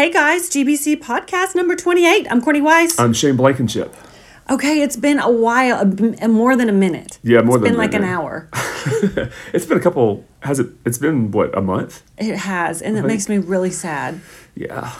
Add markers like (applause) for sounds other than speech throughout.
Hey guys, GBC podcast number 28. I'm Courtney Weiss. I'm Shane Blankenship. okay, it's been a while, a, more than a minute. Yeah, more it's than been like an hour. (laughs) It's been a couple. Has it? It's been what a month? It has, and it makes me really sad. Yeah,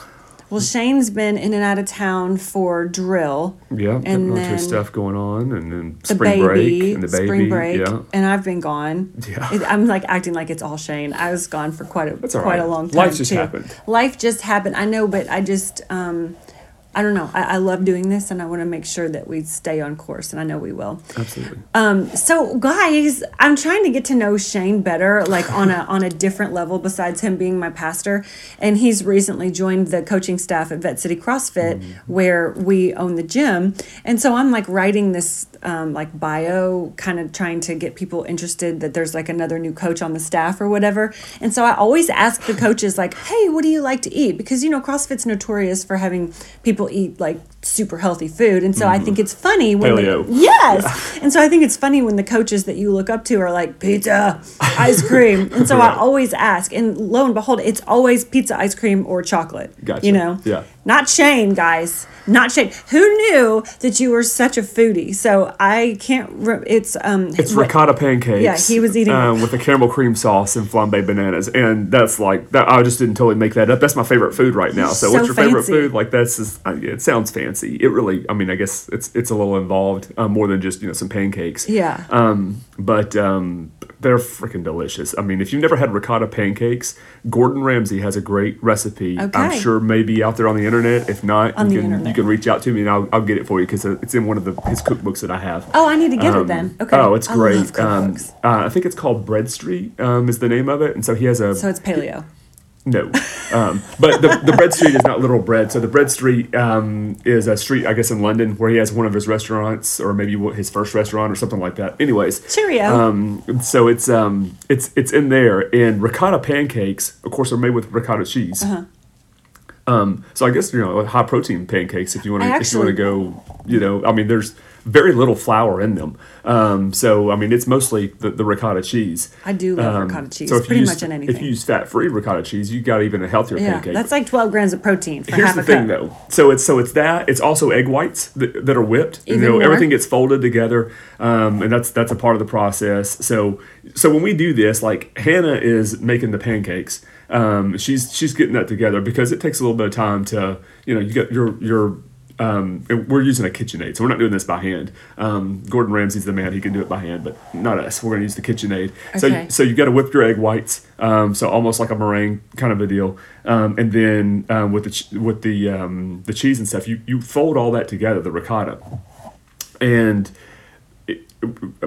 Well, Shane's been in and out of town for drill. yeah. And then stuff going on, and then The spring baby, break and the baby. spring break, Yeah, and I've been gone. Yeah. It- I'm like acting like it's all Shane. I was gone for quite a That's quite a long time. Life just too. happened. Life just happened. I know, but I just um, I don't know. I, I love doing this, and I want to make sure that we stay on course, and I know we will. absolutely. Um, so guys, I'm trying to get to know Shane better, like on a on a different level besides him being my pastor. And he's recently joined the coaching staff at Vet City CrossFit, where we own the gym. And so I'm like writing this um, like bio, kind of trying to get people interested that there's like another new coach on the staff or whatever. And so I always ask the coaches like, "Hey, what do you like to eat?" Because you know CrossFit's notorious for having people eat like super healthy food, and so I think it's funny when they- Paleo. Yes. (laughs) And so I think it's funny when the coaches that you look up to are like pizza, (laughs) ice cream. And so I always ask, and lo and behold, it's always pizza, ice cream, or chocolate. Gotcha. You know? Yeah. Not Shane, guys. Not Shane. Who knew that you were such a foodie? So I can't. Re- it's um. It's ricotta pancakes. Yeah, he was eating- um, with the caramel cream sauce and flambe bananas, and that's like that. I just didn't totally make that up. That's my favorite food right now. So, So what's your favorite food? Like that's just, uh, it sounds fancy. It really. I mean, I guess it's it's a little involved, um, more than just you know some pancakes. Yeah. Um, but um, they're freaking delicious. I mean, if you've never had ricotta pancakes, Gordon Ramsay has a great recipe. I'm sure maybe out there on the internet. If not, On you can internet. you can reach out to me and I'll, I'll get it for you because it's in one of the his cookbooks that I have. Oh, I need to get it Um, then. Okay. Oh, it's I great. um, uh, I think it's called Bread Street. Um, is the name of it, and so he has a so it's paleo. No, um, but the, the Bread Street is not literal bread. So the Bread Street um, is a street, I guess, in London where he has one of his restaurants, or maybe his first restaurant, or something like that. Anyways, Cheerio. Um, so it's um, it's it's in there, and ricotta pancakes, of course, are made with ricotta cheese. Uh-huh. Um, so I guess you know high protein pancakes if you want to if you want to go you know I mean there's very little flour in them um, so I mean it's mostly the, the ricotta cheese. I do love Um, ricotta cheese. so if you pretty use- much in If you use fat free ricotta cheese, you got even a healthier yeah, pancake. that's like 12 grams of protein for Here's half the thing cup. though. So it's so it's that it's also egg whites that, that are whipped. Even you know more? everything gets folded together, um, and that's that's a part of the process. So so when we do this, like Hannah is making the pancakes. Um, she's she's getting that together because it takes a little bit of time to you know you got your your um, we're using a KitchenAid, so we're not doing this by hand. Um, Gordon Ramsay's the man; he can do it by hand, but not us. We're going to use the KitchenAid. Okay. So, so you got to whip your egg whites, um, so almost like a meringue kind of a deal, um, and then um, with the ch- with the um, the cheese and stuff, you you fold all that together, the ricotta, and it,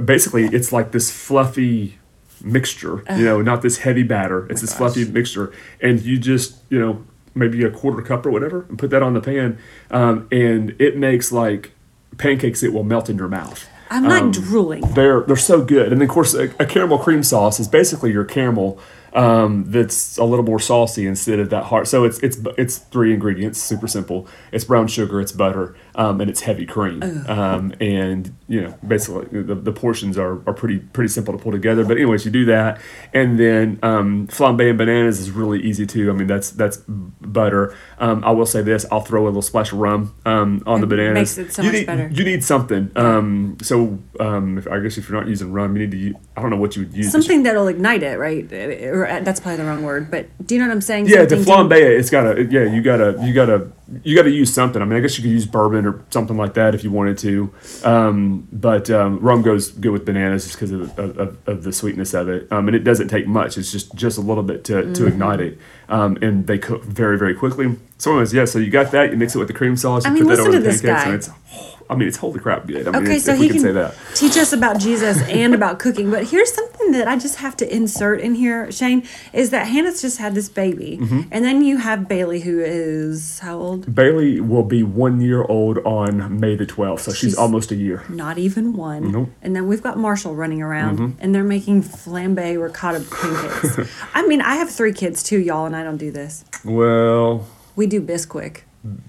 basically it's like this fluffy mixture, you know, not this heavy batter. It's this fluffy mixture, and you just you know maybe a quarter cup or whatever, and put that on the pan, um, and it makes like pancakes that will melt in your mouth. I'm like drooling. They're they're so good, and then of course, a, a caramel cream sauce is basically your caramel um, that's a little more saucy instead of that hard. So it's it's it's three ingredients, super simple. It's brown sugar, it's butter, um, and it's heavy cream. Um, and you know, basically, the, the portions are, are pretty pretty simple to pull together. But anyways, you do that, and then um, flambe and bananas is really easy too. I mean, that's that's butter. Um, I will say this: I'll throw a little splash of rum um, on the bananas. makes it so you much need, better. You need something. Um, so um, if, I guess if you're not using rum, you need to. Use, I don't know what you would use. Something that'll ignite it, right? Or uh, that's probably the wrong word, but do you know what I'm saying? Yeah, the Something to- flambe, it's gotta. Yeah, you gotta. You gotta. You gotta use something. I mean, I guess you could use bourbon or something like that if you wanted to. Um, but um, rum goes good with bananas just because of, of, of, the sweetness of it. Um, and it doesn't take much. It's just just a little bit to, Mm-hmm. to ignite it. Um, and they cook very very quickly. So anyways, yeah. So you got that. You mix it with the cream sauce. You I mean, put that to the this pancakes, guy. and it's. I mean, it's holy crap good. I mean, Okay, so he can, can say that. teach us about Jesus (laughs) and about cooking. But here's something that I just have to insert in here, Shane, is that Hannah's just had this baby. Mm-hmm. And then you have Bailey, who is how old? Bailey will be one year old on May the 12th, so she's, She's- almost a year. Not even one. Nope. Mm-hmm. And then we've got Marshall running around and they're making flambe ricotta pancakes. (laughs) I mean, I have three kids too, y'all, and I don't do this. Well, We do Bisquick.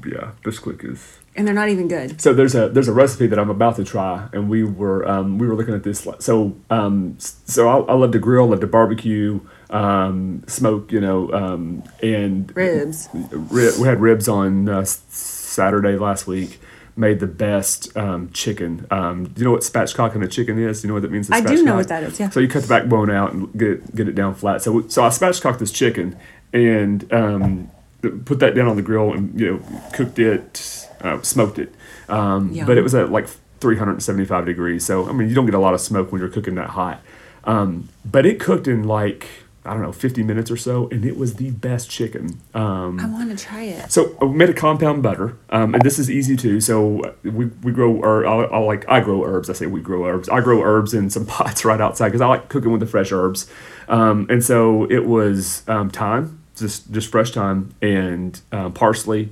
yeah, Bisquick is and they're not even good. So there's a there's a recipe that I'm about to try, and we were um, we were looking at this. So um, so I, I love to grill, love to barbecue, um, smoke, you know, um, and Ribs. ri- we had ribs on uh, Saturday last week. Made the best um, chicken. Um, do you know what spatchcock in a chicken is? Do you know what that means? I do know what that is, yeah. So you cut the backbone out and get it, get it down flat. So so I spatchcocked this chicken and um, put that down on the grill and you know cooked it, uh, smoked it. Um, but it was at like 375 degrees. So I mean you don't get a lot of smoke when you're cooking that hot. Um, but it cooked in like I don't know 50 minutes or so, and it was the best chicken. Um, I want to try it. so we made a compound butter, um, and this is easy too. So uh, we, we grow, or I, I like I grow herbs. I say we grow herbs. I grow herbs in some (laughs) pots right outside because I like cooking with the fresh herbs. Um, and so it was um, thyme, just just fresh thyme and um, parsley,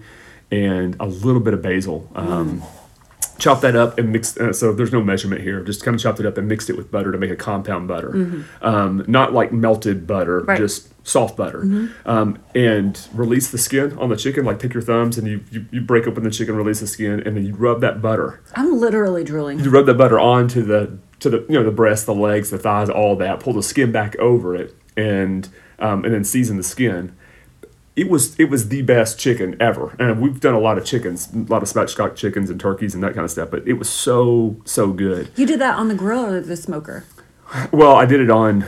and a little bit of basil. Um, Chop that up and mix. Uh, so there's no measurement here. Just kind of chopped it up and mixed it with butter to make a compound butter, um, not like melted butter, Right. just soft butter um, and release the skin on the chicken like take your thumbs and you, you, you break open the chicken release the skin and then you rub that butter I'm literally drooling. you rub that butter onto the to the you know the breast the legs the thighs all that pull the skin back over it and um, and then season the skin it was it was the best chicken ever and we've done a lot of chickens a lot of spatchcock chickens and turkeys and that kind of stuff but it was so so good You did that on the grill or the smoker? well, I did it on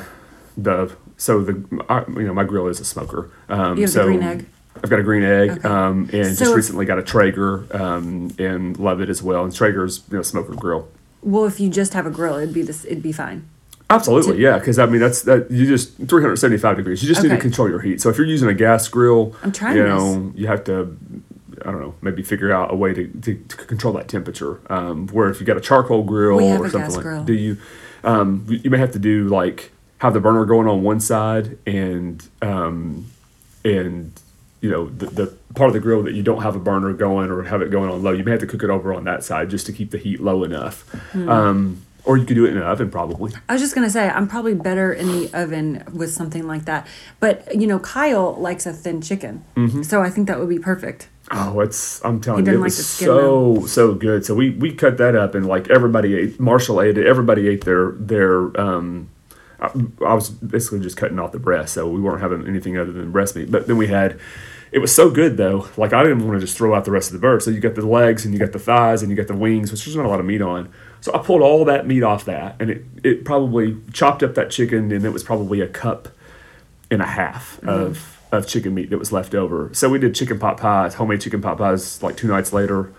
the so the I, you know my grill is a smoker. Um, You have the so green egg? I've got a green egg, Okay. um, and So just recently got a Traeger, um, and love it as well. And Traeger's you know smoker grill. Well, if you just have a grill, it'd be this. It'd be fine. Absolutely, yeah. Because I mean, that's that you just 375 degrees. You just need to control your heat. So if you're using a gas grill, I'm trying You this. know, you have to. I don't know. Maybe figure out a way to, to, to control that temperature. Um, where if you got a charcoal grill We have or a something gas like, grill. do you? Um, you may have to do like have the burner going on one side and um, and you know the, the part of the grill that you don't have a burner going or have it going on low. You may have to cook it over on that side just to keep the heat low enough. Hmm. Um, or you could do it in an oven probably. I was just gonna say I'm probably better in the oven with something like that. But you know, Kyle likes a thin chicken, Mm-hmm. so I think that would be perfect. Oh, it's I'm telling you, it like was so so good. So we we cut that up and like everybody ate. Marshall ate it. Everybody ate their their. Um, I, I was basically just cutting off the breast, so we weren't having anything other than breast meat. But then we had. It was so good though. Like I didn't want to just throw out the rest of the bird. So you got the legs and you got the thighs and you got the wings, which there's not a lot of meat on. So I pulled all that meat off that, and it it probably chopped up that chicken, and it was probably a cup and a half mm-hmm. of of chicken meat that was left over. So we did chicken pot pies, homemade chicken pot pies, like two nights later.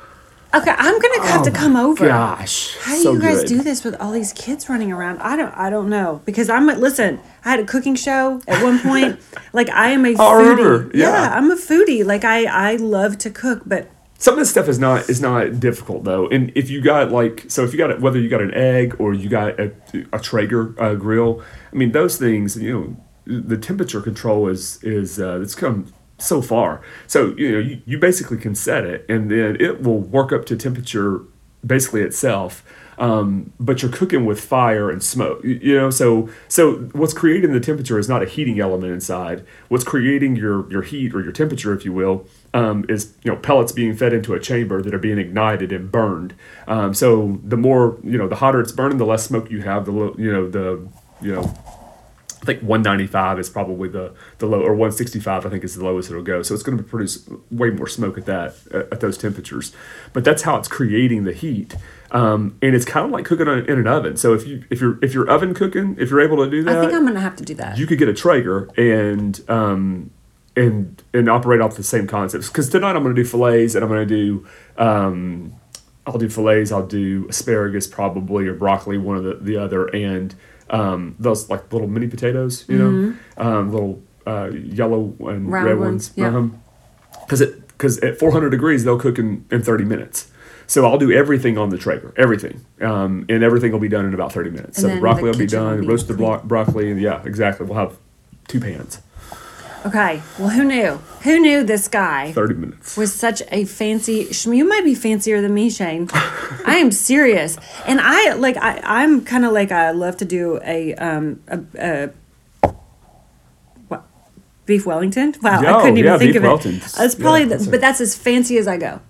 Okay, I'm gonna have to oh come over. Oh Gosh, How do so you guys good. do this with all these kids running around? I don't I don't know because I'm listen. I had a cooking show at one point. (laughs) like I am a Oh, foodie. remember, yeah. I'm a foodie. Like I I love to cook, but Some of this stuff is not is not difficult though, and if you got like so if you got whether you got an egg or you got a, a Traeger uh, grill, I mean those things you know the temperature control is is uh, it's come so far. So you know you, you basically can set it and then it will work up to temperature basically itself. Um, but you're cooking with fire and smoke, you, know. So so what's creating the temperature is not a heating element inside. What's creating your your heat or your temperature, if you will, um, is you know pellets being fed into a chamber that are being ignited and burned. Um, so the more you know, the hotter it's burning, the less smoke you have. The lo- you know the you know I think 195 is probably the the low, or 165 I think is the lowest it'll go. So it's going to produce way more smoke at that at, at those temperatures. But that's how it's creating the heat, um, and it's kind of like cooking in an oven. So if you if you're if you're oven cooking, if you're able to do that, I think I'm gonna have to do that. you could get a Traeger and um, and and operate off the same concepts. Because tonight I'm going to do fillets and I'm going to do um, I'll do fillets. I'll do asparagus probably or broccoli, one of the the other, and um, those like little mini potatoes, you know, um, little uh, yellow and Mm-hmm. Round red ones, ones. yeah. Because it because at 400 degrees they'll cook in, in 30 minutes. So I'll do everything on the Traeger, everything, um, and everything will be done in about 30 minutes. And so the broccoli the will be kitchen will done, be roasted blo- broccoli, yeah, exactly. We'll have two pans, Okay. Well, who knew? Who knew this guy 30 minutes. was such a fancy? You might be fancier than me, Shane. (laughs) I am serious, and I like. I I'm kind of like I love to do a um a. a what? Beef Wellington. Wow, Yo, I couldn't even yeah, think of it. That's probably, Yeah, that's a- but that's as fancy as I go.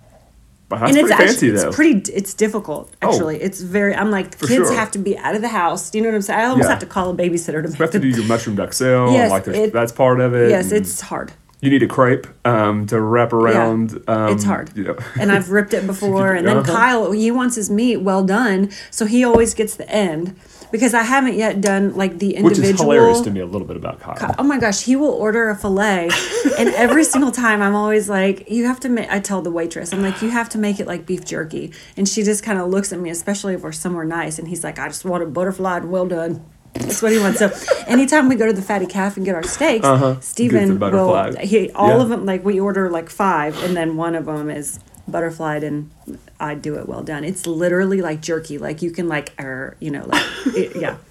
But that's and it's pretty actually fancy it's pretty it's difficult Oh. actually it's very i'm like For kids sure. have to be out of the house do you know what i'm saying i almost Yeah. have to call a babysitter to you have to do your mushroom duxelle. Yes, like it- that's part of it. yes it's hard you need a crepe um, to wrap around. Um, it's hard. You know. and I've ripped it (laughs) before. And then Uh-huh. Kyle, he wants his meat well done, so he always gets the end because I haven't yet done like the individual. Which is hilarious to me a little bit about Kyle. Oh my gosh, he will order a fillet, and every (laughs) single time I'm always like, "You have to make." I tell the waitress, "I'm like, you have to make it like beef jerky," and she just kind of looks at me, especially if we're somewhere nice, and he's like, "I just want a butterfly and well done." That's what he wants. So, anytime we go to the Fatty Calf and get our steaks, Uh-huh. Stephen will he all Yeah. of them like we order like five, and then one of them is butterflied, and I do it well done. It's literally like jerky, like you can like, er, you know, like it, yeah. (laughs)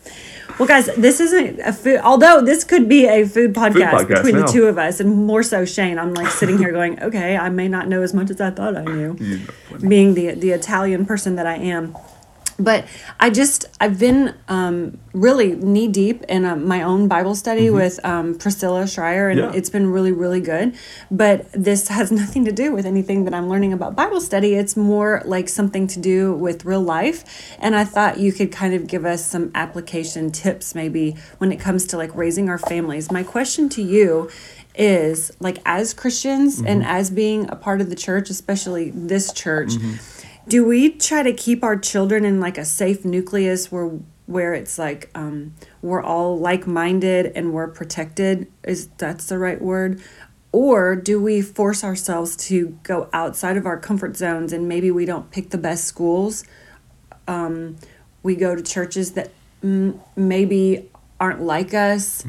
Well, guys, this isn't a food. Although this could be a food podcast, podcast between now. the two of us, and more so Shane. I'm like sitting here going, okay, I may not know as much as I thought I knew, (laughs) being the the Italian person that I am. But I just I've been um, really knee deep in uh, my own Bible study with um, Priscilla Shirer, and Yeah. it's been really really good. But this has (laughs) nothing to do with anything that I'm learning about Bible study. It's more like something to do with real life, and I thought you could kind of give us some application tips maybe when it comes to like raising our families. My question to you is like as Christians and as being a part of the church, especially this church, do we try to keep our children in like a safe nucleus where where it's like um, we're all like-minded and we're protected? Is that's the right word? Or do we force ourselves to go outside of our comfort zones and maybe we don't pick the best schools? Um, we go to churches that mm, maybe aren't like us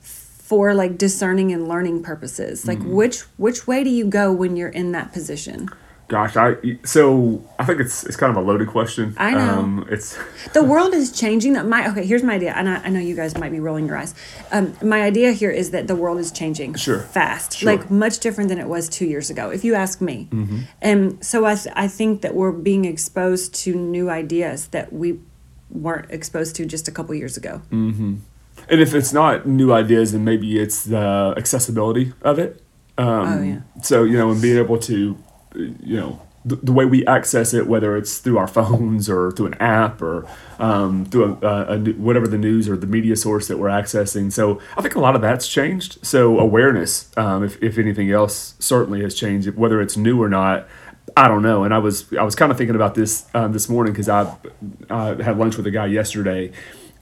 for like discerning and learning purposes. Like which which way do you go when you're in that position Gosh, I so I think it's it's kind of a loaded question. I know. Um, it's the world is changing that my okay here's my idea and I, I know you guys might be rolling your eyes um, my idea here is that the world is changing Sure. fast Sure. like much different than it was two years ago if you ask me Mm-hmm. and so I, I think that we're being exposed to new ideas that we weren't exposed to just a couple years ago Mm. and if it's not new ideas, then maybe it's the accessibility of it. Um, Oh, yeah. So you know, and being able to, you know, the, the way we access it, whether it's through our phones or through an app or um, through a, a, a whatever the news or the media source that we're accessing. So I think a lot of that's changed. So awareness, um, if if anything else, certainly has changed. Whether it's new or not. I don't know, and I was I was kind of thinking about this um, this morning because I uh, had lunch with a guy yesterday,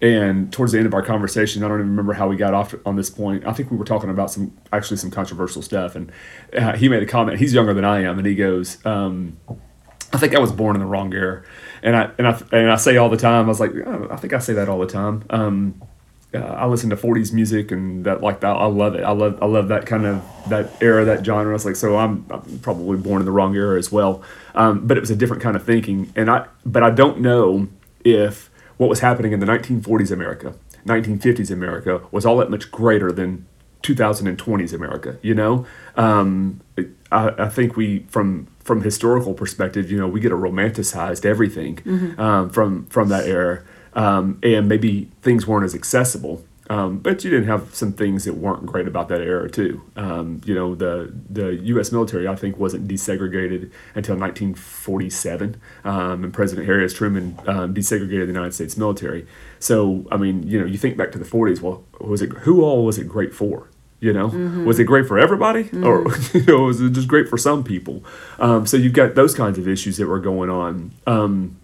and towards the end of our conversation, I don't even remember how we got off on this point. I think we were talking about some actually some controversial stuff, and uh, he made a comment. He's younger than I am, and he goes, um, "I think I was born in the wrong era," and I and I and I say all the time. I was like, oh, I think I say that all the time. Um, uh, I listen to 40s music and that like that. I love it. I love I love that kind of that era, that genre. It's like so I'm, I'm probably born in the wrong era as well. Um, but it was a different kind of thinking, and I but I don't know if what was happening in the 1940s America, 1950s America was all that much greater than 2020s America. You know, um, I, I think we from from historical perspective, you know, we get a romanticized everything um, from from that era, um, and maybe things weren't as accessible. Um, but you didn't have some things that weren't great about that era too. Um, you know, the the U.S. military I think wasn't desegregated until 1947, um, and President Harry S. Truman um, desegregated the United States military. So I mean, you know, you think back to the 40s. Well, was it who all was it great for? You know, was it great for everybody, or (laughs) you know, was it just great for some people? Um, so you've got those kinds of issues that were going on. Um,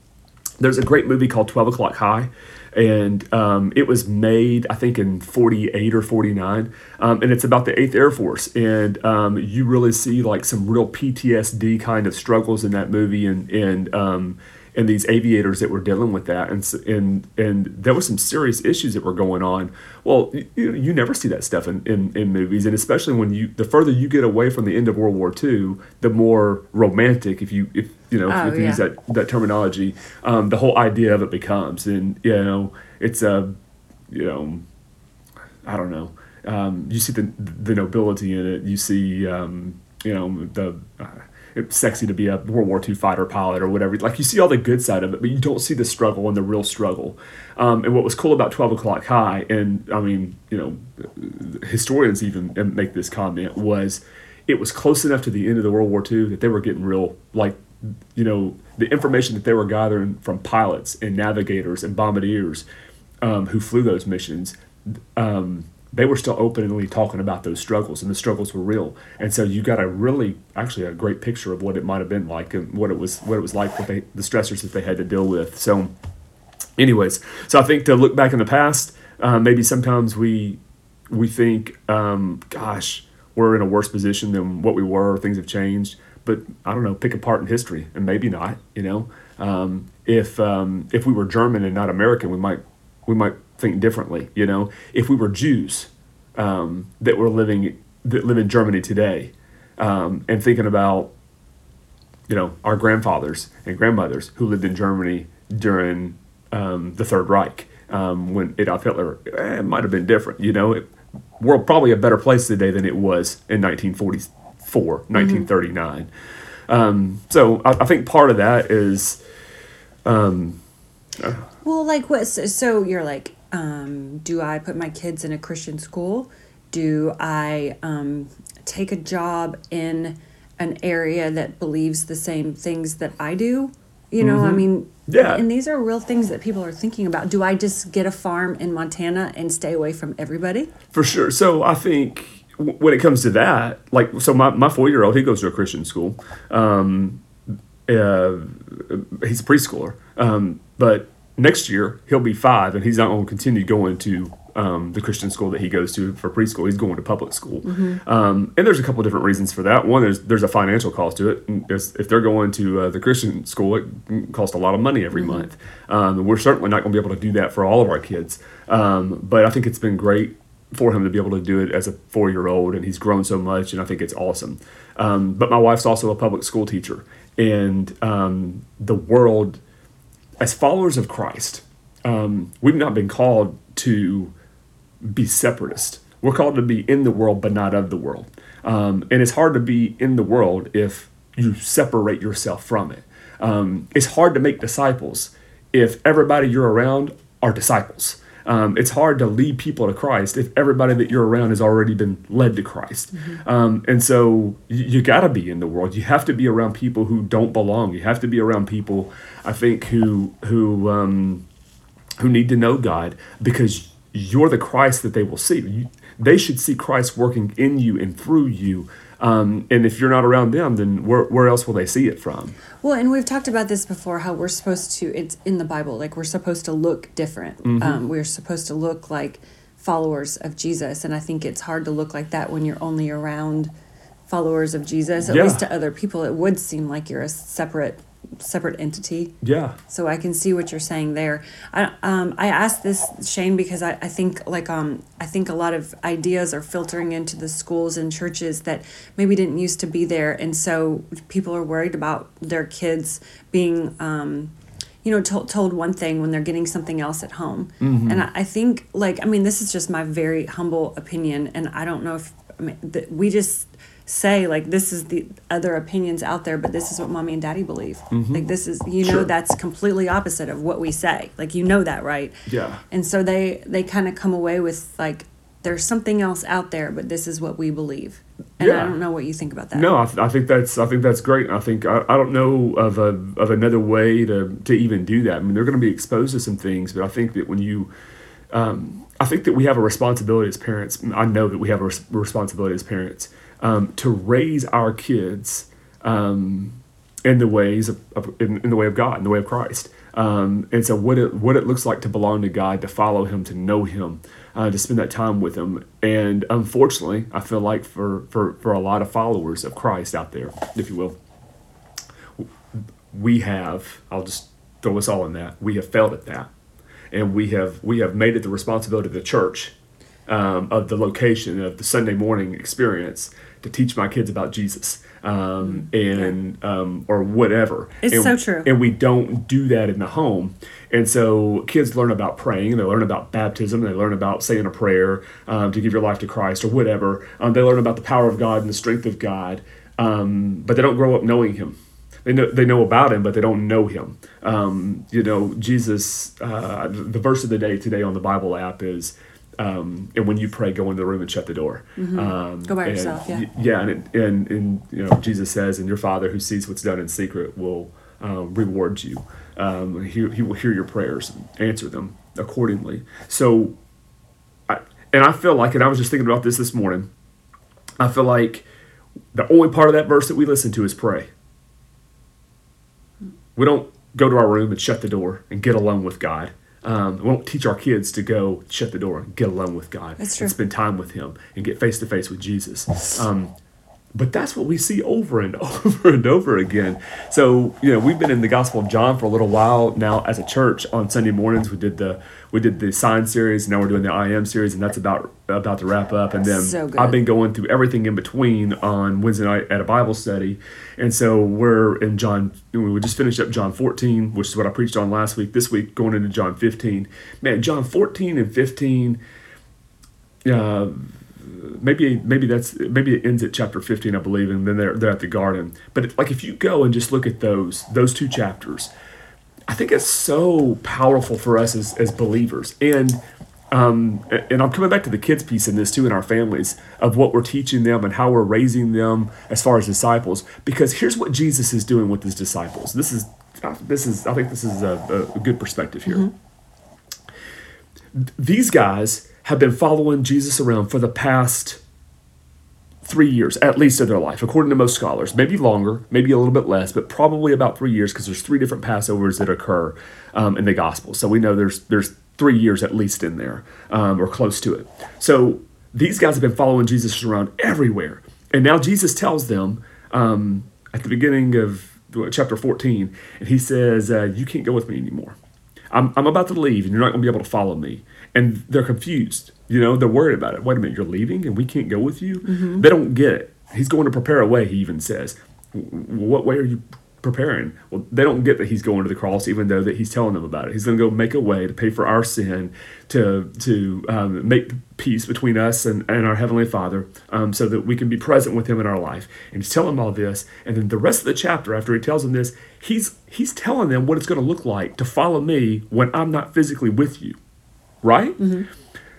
there's a great movie called 12 O'Clock High, and um, it was made, I think, in 48 or 49. Um, and it's about the 8th Air Force. And um, you really see like some real PTSD kind of struggles in that movie and, and, um, and these aviators that were dealing with that. And, and, and there were some serious issues that were going on. Well, you, you never see that stuff in, in, in movies. And especially when you, the further you get away from the end of World War II, the more romantic, if you, if, you know, Oh, if you use that that terminology, um, the whole idea of it becomes, and you know, it's a, you know, I don't know. Um, you see the the nobility in it. You see, um, you know, the uh, it's sexy to be a World War II fighter pilot or whatever. Like you see all the good side of it, but you don't see the struggle and the real struggle. Um, and what was cool about Twelve O'clock High, and I mean, you know, historians even make this comment was. It was close enough to the end of the World War II that they were getting real, like you know, the information that they were gathering from pilots and navigators and bombardiers um, who flew those missions, um, they were still openly talking about those struggles, and the struggles were real. And so you got a really, actually, a great picture of what it might have been like and what it was, what it was like, what the stressors that they had to deal with. So, anyways, so I think to look back in the past, uh, maybe sometimes we we think, um, gosh, we're in a worse position than what we were. Things have changed, but I don't know. Pick a part in history, and maybe not. You know, um, if um, if we were German and not American, we might we might think differently. You know, if we were Jews um, that were living that live in Germany today, um, and thinking about you know our grandfathers and grandmothers who lived in Germany during um, the Third Reich um, when Adolf Hitler, eh, it might have been different. You know, it, world probably a better place today than it was in 1944, 1939. Um, so I, I think part of that is. Um, Well, like what? So, so you're like, um, do I put my kids in a Christian school? Do I um, take a job in an area that believes the same things that I do? You know, I mean, Yeah. And these are real things that people are thinking about. Do I just get a farm in Montana and stay away from everybody? For sure. So I think w- when it comes to that, like, so my, my four year old, he goes to a Christian school. Um, uh, he's a preschooler. Um, but next year, he'll be five, and he's not going to continue going to um, the Christian school that he goes to for preschool. He's going to public school. Um, and there's a couple different reasons for that. One, there's, there's a financial cost to it. If they're going to uh, the Christian school, it costs a lot of money every month. Um, we're certainly not going to be able to do that for all of our kids. Um, but I think it's been great for him to be able to do it as a four year old, and he's grown so much, and I think it's awesome. Um, but my wife's also a public school teacher, and um, the world, as followers of Christ, um, we've not been called to be separatist. We're called to be in the world, but not of the world. Um, and it's hard to be in the world if you separate yourself from it. Um, it's hard to make disciples if everybody you're around are disciples. Um, it's hard to lead people to Christ if everybody that you're around has already been led to Christ. Um, and so you, you got to be in the world. You have to be around people who don't belong. You have to be around people, I think, who who um, who need to know God because you're the Christ that they will see. You, they should see Christ working in you and through you. Um, and if you're not around them, then where, where else will they see it from? Well, and we've talked about this before how we're supposed to, it's in the Bible, like we're supposed to look different. Mm-hmm. Um, we're supposed to look like followers of Jesus. And I think it's hard to look like that when you're only around followers of Jesus. At Yeah. least to other people, it would seem like you're a separate separate entity. Yeah. So I can see what you're saying there. I um I asked this Shane because I, I think like um I think a lot of ideas are filtering into the schools and churches that maybe didn't used to be there, and so people are worried about their kids being um you know told told one thing when they're getting something else at home, and I, I think like I mean this is just my very humble opinion, and I don't know if I mean that we just say like this is the other opinions out there but this is what mommy and daddy believe mm-hmm. like this is you know Sure. that's completely opposite of what we say like you know that right Yeah. and so they they kind of come away with like there's something else out there but this is what we believe and i don't know what you think about that No, I, th- I think that's I think that's great. I think I, I don't know of a of another way to to even do that. I mean, they're going to be exposed to some things, but I think that when you, um, I think that we have a responsibility as parents. I know that we have a res- responsibility as parents um, to raise our kids um, in the ways of, of in, in the way of God, in the way of Christ. Um, and so what it what it looks like to belong to God, to follow Him, to know Him, uh, to spend that time with Him. And unfortunately, I feel like for, for for a lot of followers of Christ out there, if you will, we have. I'll just throw us all in that. We have failed at that, and we have we have made it the responsibility of the church, um, of the location of the Sunday morning experience to teach my kids about Jesus, um, and um, or whatever. It's And- so true. And we don't do that in the home, and so kids learn about praying. They learn about baptism. They learn about saying a prayer um, to give your life to Christ or whatever. Um, they learn about the power of God and the strength of God, um, but they don't grow up knowing Him they know they know about him, but they don't know him. Um, you know, Jesus. Uh, the verse of the day today on the Bible app is um, and when you pray, go into the room and shut the door. Um, Mm-hmm. Go by and yourself, yeah. y- yeah, and, it, and and you know Jesus says, and your Father who sees what's done in secret will um, reward you. Um, he he will hear your prayers, and answer them accordingly. So, I, and I feel like, and I was just thinking about this this morning. I feel like the only part of that verse that we listen to is pray. We don't go to our room and shut the door and get alone with God. Um, we don't teach our kids to go shut the door and get alone with God That's true. and spend time with Him and get face to face with Jesus. Um, but that's what we see over and (laughs) over and over again. So you know, we've been in the Gospel of John for a little while now as a church. On Sunday mornings, we did the we did the sign series. And now we're doing the I am series, and that's about about to wrap up. And then So. I've been going through everything in between on Wednesday night at a Bible study. And so we're in John, we just finished up John 14, which is what I preached on last week. This week, going into John 15. Man, John 14 and 15, uh, maybe maybe that's maybe it ends at chapter 15 i believe and then they're, they're at the garden. But it, like if you go and just look at those those two chapters i think it's so powerful for us as, as believers. And um, and i'm coming back to the kids piece in this too in our families of what we're teaching them and how we're raising them as far as disciples. Because here's what jesus is doing with his disciples. This is this is i think this is a, a good perspective here. These guys have been following Jesus around for the past three years, at least of their life, according to most scholars. Maybe longer, maybe a little bit less, but probably about three years because there's three different Passovers that occur um, in the Gospel. So we know there's there's three years at least in there, um, or close to it. So these guys have been following Jesus around everywhere, and now Jesus tells them um, at the beginning of chapter 14, and he says, uh, "You can't go with me anymore." I'm, I'm about to leave and you're not going to be able to follow me. And they're confused. You know, they're worried about it. Wait a minute, you're leaving and we can't go with you? They don't get it. He's going to prepare a way, he even says. What way are you preparing? Well, they don't get that he's going to the cross, even though that he's telling them about it. He's going to go make a way to pay for our sin, to to um, make peace between us and, and our heavenly Father, um, so that we can be present with Him in our life. And he's telling them all this, and then the rest of the chapter, after he tells them this, he's he's telling them what it's going to look like to follow me when I'm not physically with you, right?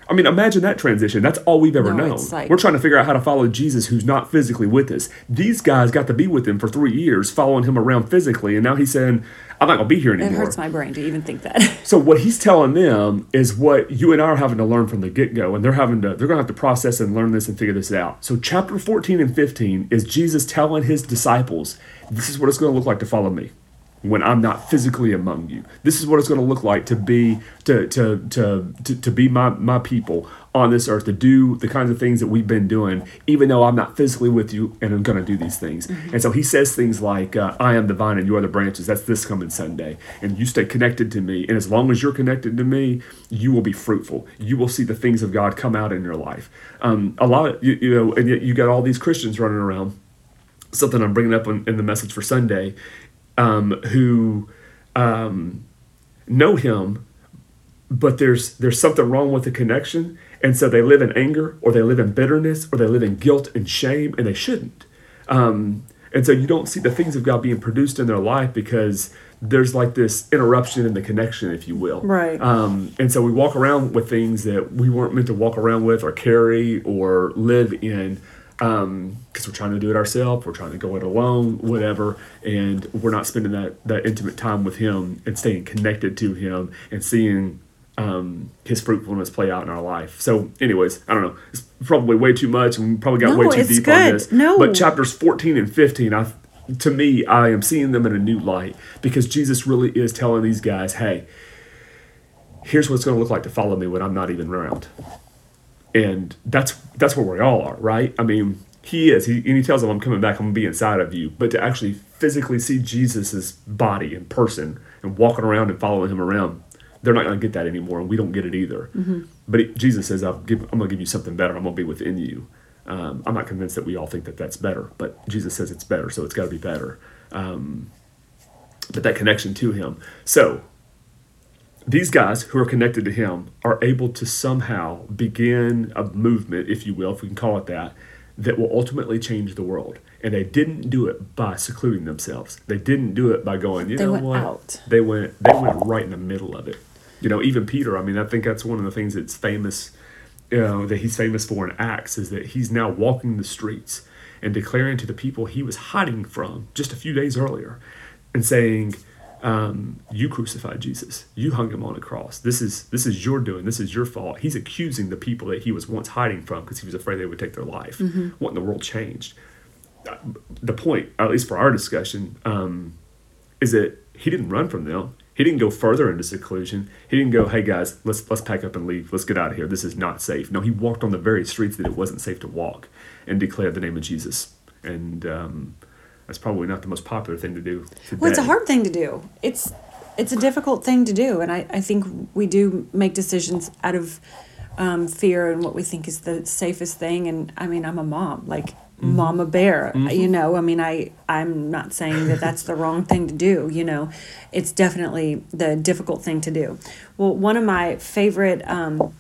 I mean, imagine that transition. That's all we've ever Mm-hmm. No, known. like- We're trying to figure out how to follow Jesus who's not physically with us. These guys got to be with him for three years, following him around physically, and now he's saying, I'm not going to be here anymore. It hurts my brain to even think that. So what he's telling them is what you and I are having to learn from the get-go, and they're having to they're going to have to process and learn this and figure this out. So chapter 14 and 15 is Jesus telling his disciples, this is what it's going to look like to follow me when I'm not physically among you. This is what it's going to look like to be to to to to, to be my my people on this earth to do the kinds of things that we've been doing even though I'm not physically with you and I'm going to do these things. And so he says things like uh, I am the vine and you are the branches. That's this coming Sunday. And you stay connected to me and as long as you're connected to me, you will be fruitful. You will see the things of God come out in your life. Um, a lot of you, you know and yet you got all these Christians running around something I'm bringing up in, in the message for Sunday, um, who um, know him, but there's there's something wrong with the connection, and so they live in anger, or they live in bitterness, or they live in guilt and shame, and they shouldn't. Um, and so you don't see the things of God being produced in their life because there's like this interruption in the connection, if you will. Right. Um, and so we walk around with things that we weren't meant to walk around with, or carry, or live in because we're trying to do it ourselves, we're trying to go it alone, whatever, and we're not spending that that intimate time with Him and staying connected to Him and seeing um, His fruitfulness play out in our life. So, anyways, I don't know. It's probably way too much, and we probably got No, way too deep on this. No. but chapters fourteen and fifteen, I to me, I am seeing them in a new light because Jesus really is telling these guys, "Hey, here's what it's going to look like to follow me when I'm not even around." And that's that's where we all are, right? I mean, he is. He and he tells them, "I'm coming back. I'm gonna be inside of you." But to actually physically see Jesus's body in person and walking around and following him around, they're not gonna get that anymore, and we don't get it either. But he, Jesus says, I'll give, "I'm gonna give you something better. I'm gonna be within you." Um, I'm not convinced that we all think that that's better, but Jesus says it's better, so it's got to be better. Um, but that connection to Him. So these guys who are connected to him are able to somehow begin a movement, if you will, if we can call it that, that will ultimately change the world. And they didn't do it by secluding themselves. They didn't do it by going, you They know went what? out. They went they went right in the middle of it. You know, even Peter, I mean, I think that's one of the things that's famous you know, that he's famous for in Acts is that he's now walking the streets and declaring to the people he was hiding from just a few days earlier and saying, um, "You crucified Jesus. You hung him on a cross. This is this is your doing. This is your fault." He's accusing the people that he was once hiding from because he was afraid they would take their life. What in the world changed? The point, at least for our discussion, um, is that he didn't run from them. He didn't go further into seclusion. He didn't go, "Hey guys, let's let's pack up and leave. Let's get out of here. This is not safe." No, he walked on the very streets that it wasn't safe to walk, and declared the name of Jesus. And um, that's probably not the most popular thing to do. Today. Well, it's a hard thing to do. It's it's a difficult thing to do, and I, I think we do make decisions out of um, fear and what we think is the safest thing. And I mean, I'm a mom, like mama bear. You know, I mean, I I'm not saying that that's the wrong thing to do. You know, it's definitely the difficult thing to do. Well, one of my favorite. Um,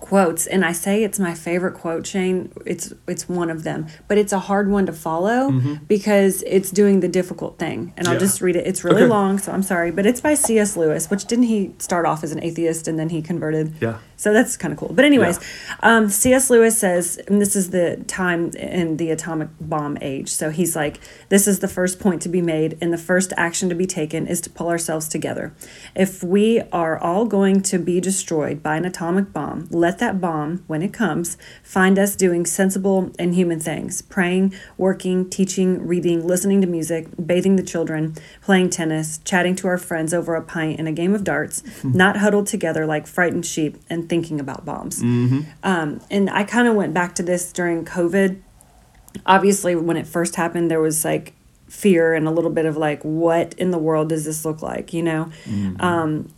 quotes and I say it's my favorite quote Shane it's it's one of them but it's a hard one to follow mm-hmm. because it's doing the difficult thing and I'll Yeah. just read it it's really Okay. long so I'm sorry but it's by C.S. Lewis which didn't he start off as an atheist and then he converted Yeah. So that's kind of cool. But anyways um, C.S. Lewis says and this is the time in the atomic bomb age so he's like this is the first point to be made and the first action to be taken is to pull ourselves together. If we are all going to be destroyed by an atomic bomb let that bomb, when it comes, find us doing sensible and human things. Praying, working, teaching, reading, listening to music, bathing the children, playing tennis, chatting to our friends over a pint and a game of darts, not huddled together like frightened sheep and thinking about bombs. Um, and I kind of went back to this during COVID. Obviously, when it first happened, there was like fear and a little bit of like, what in the world does this look like, you know? Um,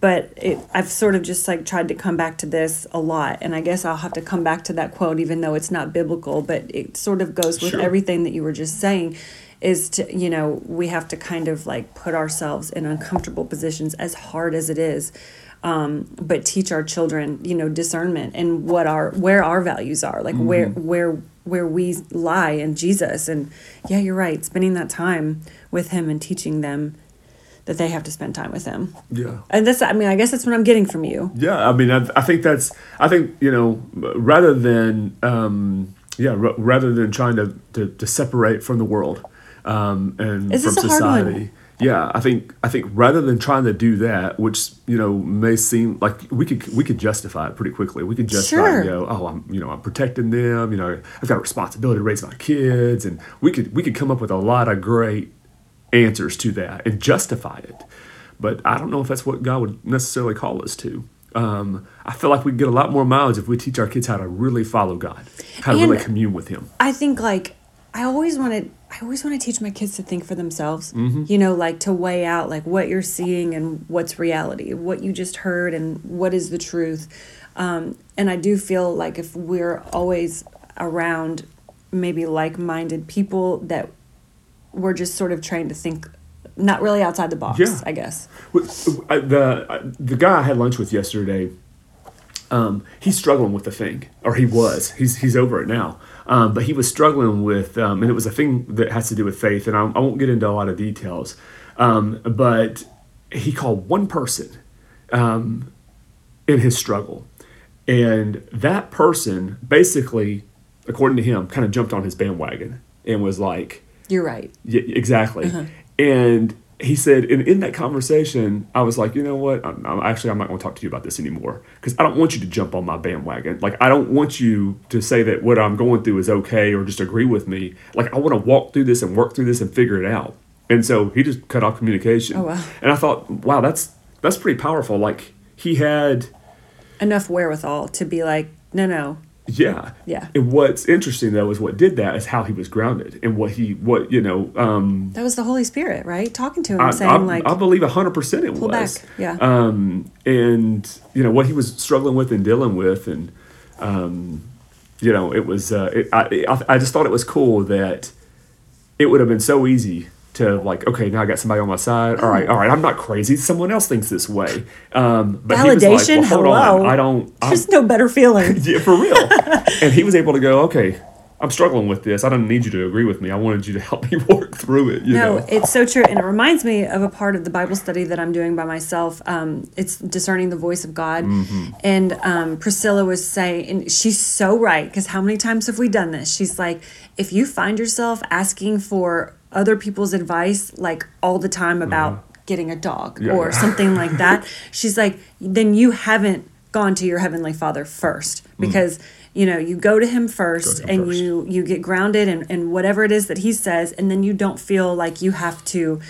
but it, I've sort of just like tried to come back to this a lot, and I guess I'll have to come back to that quote, even though it's not biblical. But it sort of goes with Sure. everything that you were just saying. Is to you know we have to kind of like put ourselves in uncomfortable positions as hard as it is, um, but teach our children you know discernment and what our where our values are, like where where where we lie in Jesus. And yeah, you're right. Spending that time with Him and teaching them that they have to spend time with Him. Yeah. And that's, I mean, I guess that's what I'm getting from you. Yeah, I mean, I, I think that's, I think you know, rather than, um, yeah, r- rather than trying to, to, to separate from the world um, and Is from this a hard one? society. Yeah, I think I think rather than trying to do that, which you know may seem like we could we could justify it pretty quickly. We could justify Sure. and go, oh, I'm you know I'm protecting them. You know I've got a responsibility to raise my kids, and we could we could come up with a lot of great answers to that and justify it. But I don't know if that's what God would necessarily call us to. Um, I feel like we get a lot more mileage if we teach our kids how to really follow God, how to really commune with Him. I think like I always wanted I always want to teach my kids to think for themselves. Mm-hmm. You know, like to weigh out like what you're seeing and what's reality, what you just heard and what is the truth. Um, and I do feel like if we're always around maybe like-minded people that we're just sort of trying to think not really outside the box, Yeah. I guess. The the guy I had lunch with yesterday, um, he's struggling with the thing, or he was. He's he's over it now. Um, but he was struggling with, um, and it was a thing that has to do with faith, and I, I won't get into a lot of details. Um, but he called one person um, in his struggle, and that person basically, according to him, kind of jumped on his bandwagon and was like, You're right. yeah, exactly. And he said, and in that conversation, I was like, you know what? I'm, I'm actually I'm not going to talk to you about this anymore because I don't want you to jump on my bandwagon. Like I don't want you to say that what I'm going through is okay or just agree with me. Like I want to walk through this and work through this and figure it out. And so he just cut off communication. Oh, wow. And I thought, wow, that's that's pretty powerful. Like he had Enough wherewithal to be like, no, no. Yeah. Yeah. And what's interesting though is what did that is how he was grounded and what he what you know um That was the Holy Spirit, right? Talking to him, I, saying I, like, I believe hundred percent it pull was. back. Yeah. Um and you know what he was struggling with and dealing with and um you know it was uh it, I I I just thought it was cool that it would have been so easy to like okay now I got somebody on my side all right all right I'm not crazy someone else thinks this way um but he was like, Validation? well, hold Hello. on I don't I'm, (laughs) There's no better feeling. (laughs) yeah, for real. (laughs) and he was able to go, okay, I'm struggling with this. I don't need you to agree with me. I wanted you to help me work through it. You no, know? it's so true, and it reminds me of a part of the Bible study that I'm doing by myself. Um, it's discerning the voice of God, Mm-hmm. and um, Priscilla was saying, and she's so right because how many times have we done this? She's like, if you find yourself asking for other people's advice like all the time about getting a dog Mm-hmm. Yeah, or yeah. something like (laughs) that, she's like, then you haven't gone to your heavenly Father first because. You know, you go to him first, him and first. you you get grounded and, in whatever it is that he says, and then you don't feel like you have to,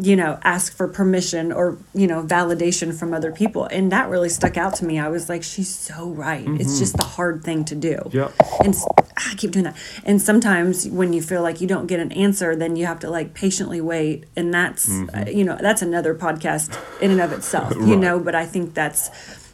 you know, ask for permission or, you know, validation from other people. And that really stuck out to me. I was like, she's so right. It's just the hard thing to do. Mm-hmm. Yep. And I keep doing that. And sometimes when you feel like you don't get an answer, then you have to like patiently wait. And that's, uh, you know, that's another podcast in and of itself, you Mm-hmm. Know, but I think that's,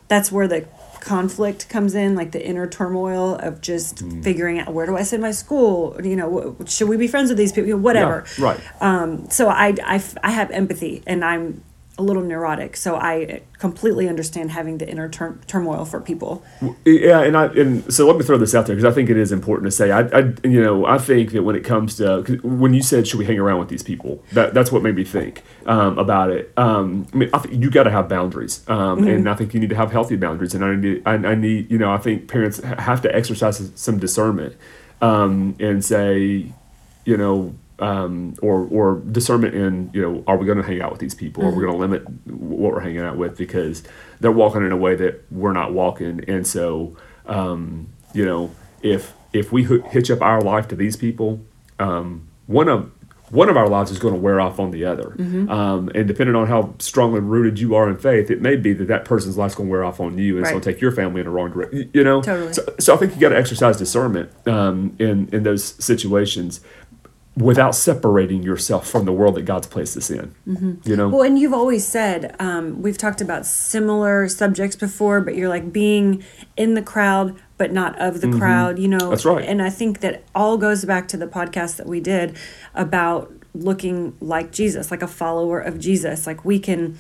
that's where the conflict comes in like the inner turmoil of just Mm. figuring out where do i send my school you know should we be friends with these people whatever Yeah, right. um, so i i have empathy and I'm a little neurotic. So I completely understand having the inner tur- turmoil for people. Yeah, and I and so let me throw this out there because I think it is important to say. I, I you know I think that when it comes to when you said should we hang around with these people, that that's what made me think um, about it. Um, I mean, I think you got to have boundaries, um, and I think you need to have healthy boundaries. And I need I, I need you know I think parents have to exercise some discernment um, and say, you know. Um, or or discernment in you know are we going to hang out with these people? Are we going to limit what we're hanging out with because they're walking in a way that we're not walking, and so um, you know if if we hitch up our life to these people, um, one of one of our lives is going to wear off on the other, Mm-hmm. um, and depending on how strongly rooted you are in faith, it may be that that person's life's going to wear off on you, and it's Right. going to take your family in the wrong direction. You know, Totally. So, so I think you got to exercise discernment um, in in those situations without separating yourself from the world that God's placed us in. You know, Well, and you've always said, um, we've talked about similar subjects before, but you're like being in the crowd, but not of the crowd, you know? Mm-hmm. That's right. And I think that all goes back to the podcast that we did about looking like Jesus, like a follower of Jesus. Like we can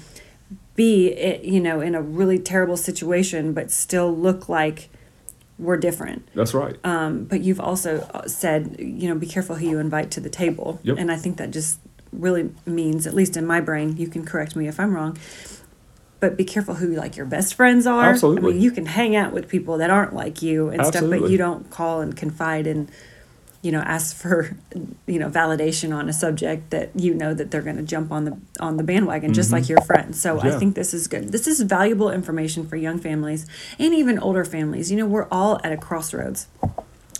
be, you know, in a really terrible situation, but still look like we're different. that's right. Um, but you've also uh, said, you know, be careful who you invite to the table. Yep. And I think that just really means, at least in my brain, you can correct me if I'm wrong, but be careful who like your best friends are. Absolutely. I mean, you can hang out with people that aren't like you and stuff, but you don't call and confide and, you know, ask for, you know, validation on a subject that you know that they're going to jump on the on the bandwagon just like your friends. So I Mm-hmm. Think this is good. This is valuable information for young families and even older families. You know, we're all at a crossroads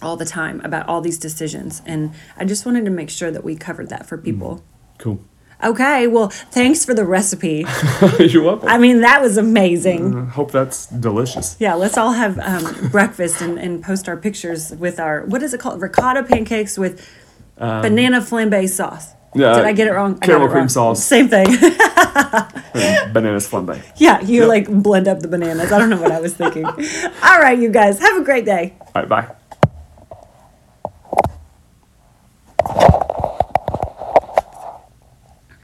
all the time about all these decisions. And I just wanted to make sure that we covered that for people. cool. Okay, well, thanks for the recipe. (laughs) You're welcome. I mean, that was amazing. I hope that's delicious. Yeah, let's all have um, breakfast and, and post our pictures with our, what is it called? Ricotta pancakes with banana flambe sauce. Um, yeah, Did I get it wrong? Caramel it cream wrong. sauce. Same thing. (laughs) Bananas flambe. yeah, you Yep. like blend up the bananas. I don't know what I was thinking. (laughs) all right, you guys, have a great day. All right, bye.